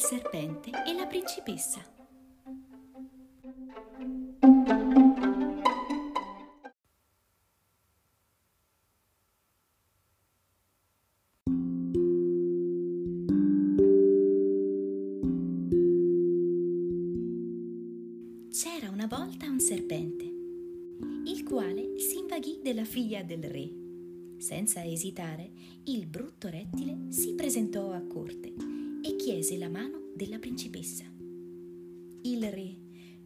serpente e la principessa. C'era una volta un serpente, il quale si invaghì della figlia del re. Senza esitare, il brutto rettile si presentò a corte e chiese la mano della principessa. Il re,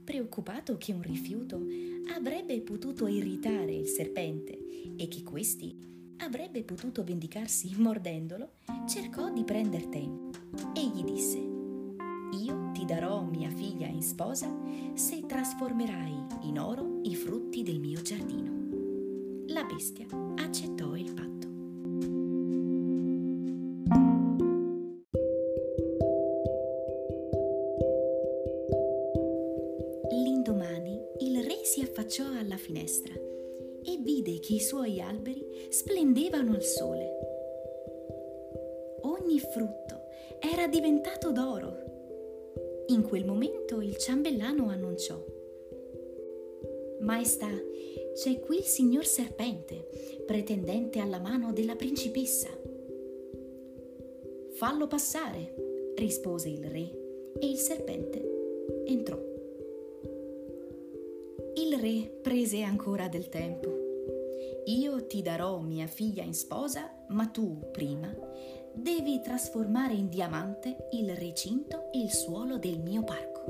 preoccupato che un rifiuto avrebbe potuto irritare il serpente e che questi avrebbe potuto vendicarsi mordendolo, cercò di prender tempo e gli disse io ti darò mia figlia in sposa se trasformerai in oro i frutti del mio giardino. La bestia accettò il patto. L'indomani il re si affacciò alla finestra e vide che i suoi alberi splendevano al sole. Ogni frutto era diventato d'oro in quel momento il ciambellano annunciò. Maestà, c'è qui il signor serpente, pretendente alla mano della principessa. Fallo passare, rispose il re, e il serpente entrò. Re prese ancora del tempo. Io ti darò mia figlia in sposa, ma tu, prima, devi trasformare in diamante il recinto e il suolo del mio parco.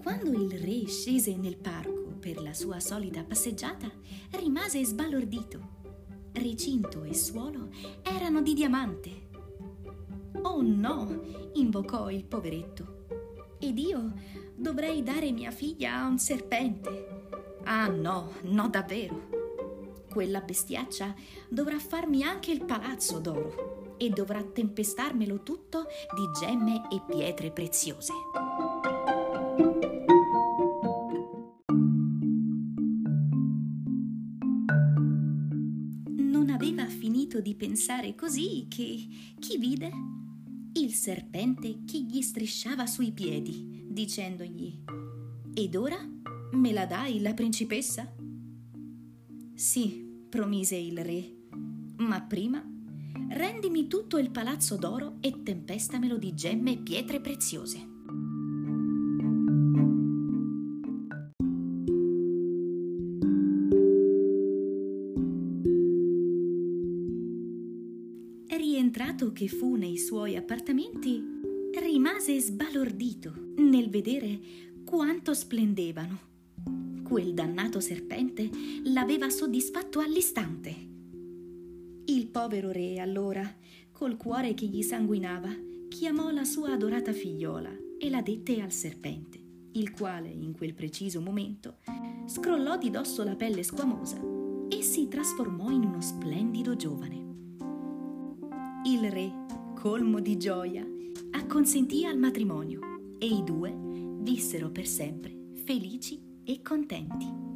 Quando il re scese nel parco per la sua solita passeggiata, rimase sbalordito. Recinto e suolo erano di diamante. Oh no! invocò il poveretto. Ed io dovrei dare mia figlia a un serpente. Ah no, no davvero. Quella bestiaccia dovrà farmi anche il palazzo d'oro e dovrà tempestarmelo tutto di gemme e pietre preziose. Non aveva finito di pensare così che chi vide? Il serpente che gli strisciava sui piedi, dicendogli Ed ora me la dai la principessa? Sì, promise il re, ma prima rendimi tutto il palazzo d'oro e tempestamelo di gemme e pietre preziose. Rientrato che fu nei suoi appartamenti, rimase sbalordito nel vedere quanto splendevano. Quel dannato serpente l'aveva soddisfatto all'istante. Il povero re, allora, col cuore che gli sanguinava, chiamò la sua adorata figliola e la dette al serpente, il quale, in quel preciso momento, scrollò di dosso la pelle squamosa e si trasformò in uno splendido giovane. Il re, colmo di gioia, acconsentì al matrimonio e i due vissero per sempre felici e contenti.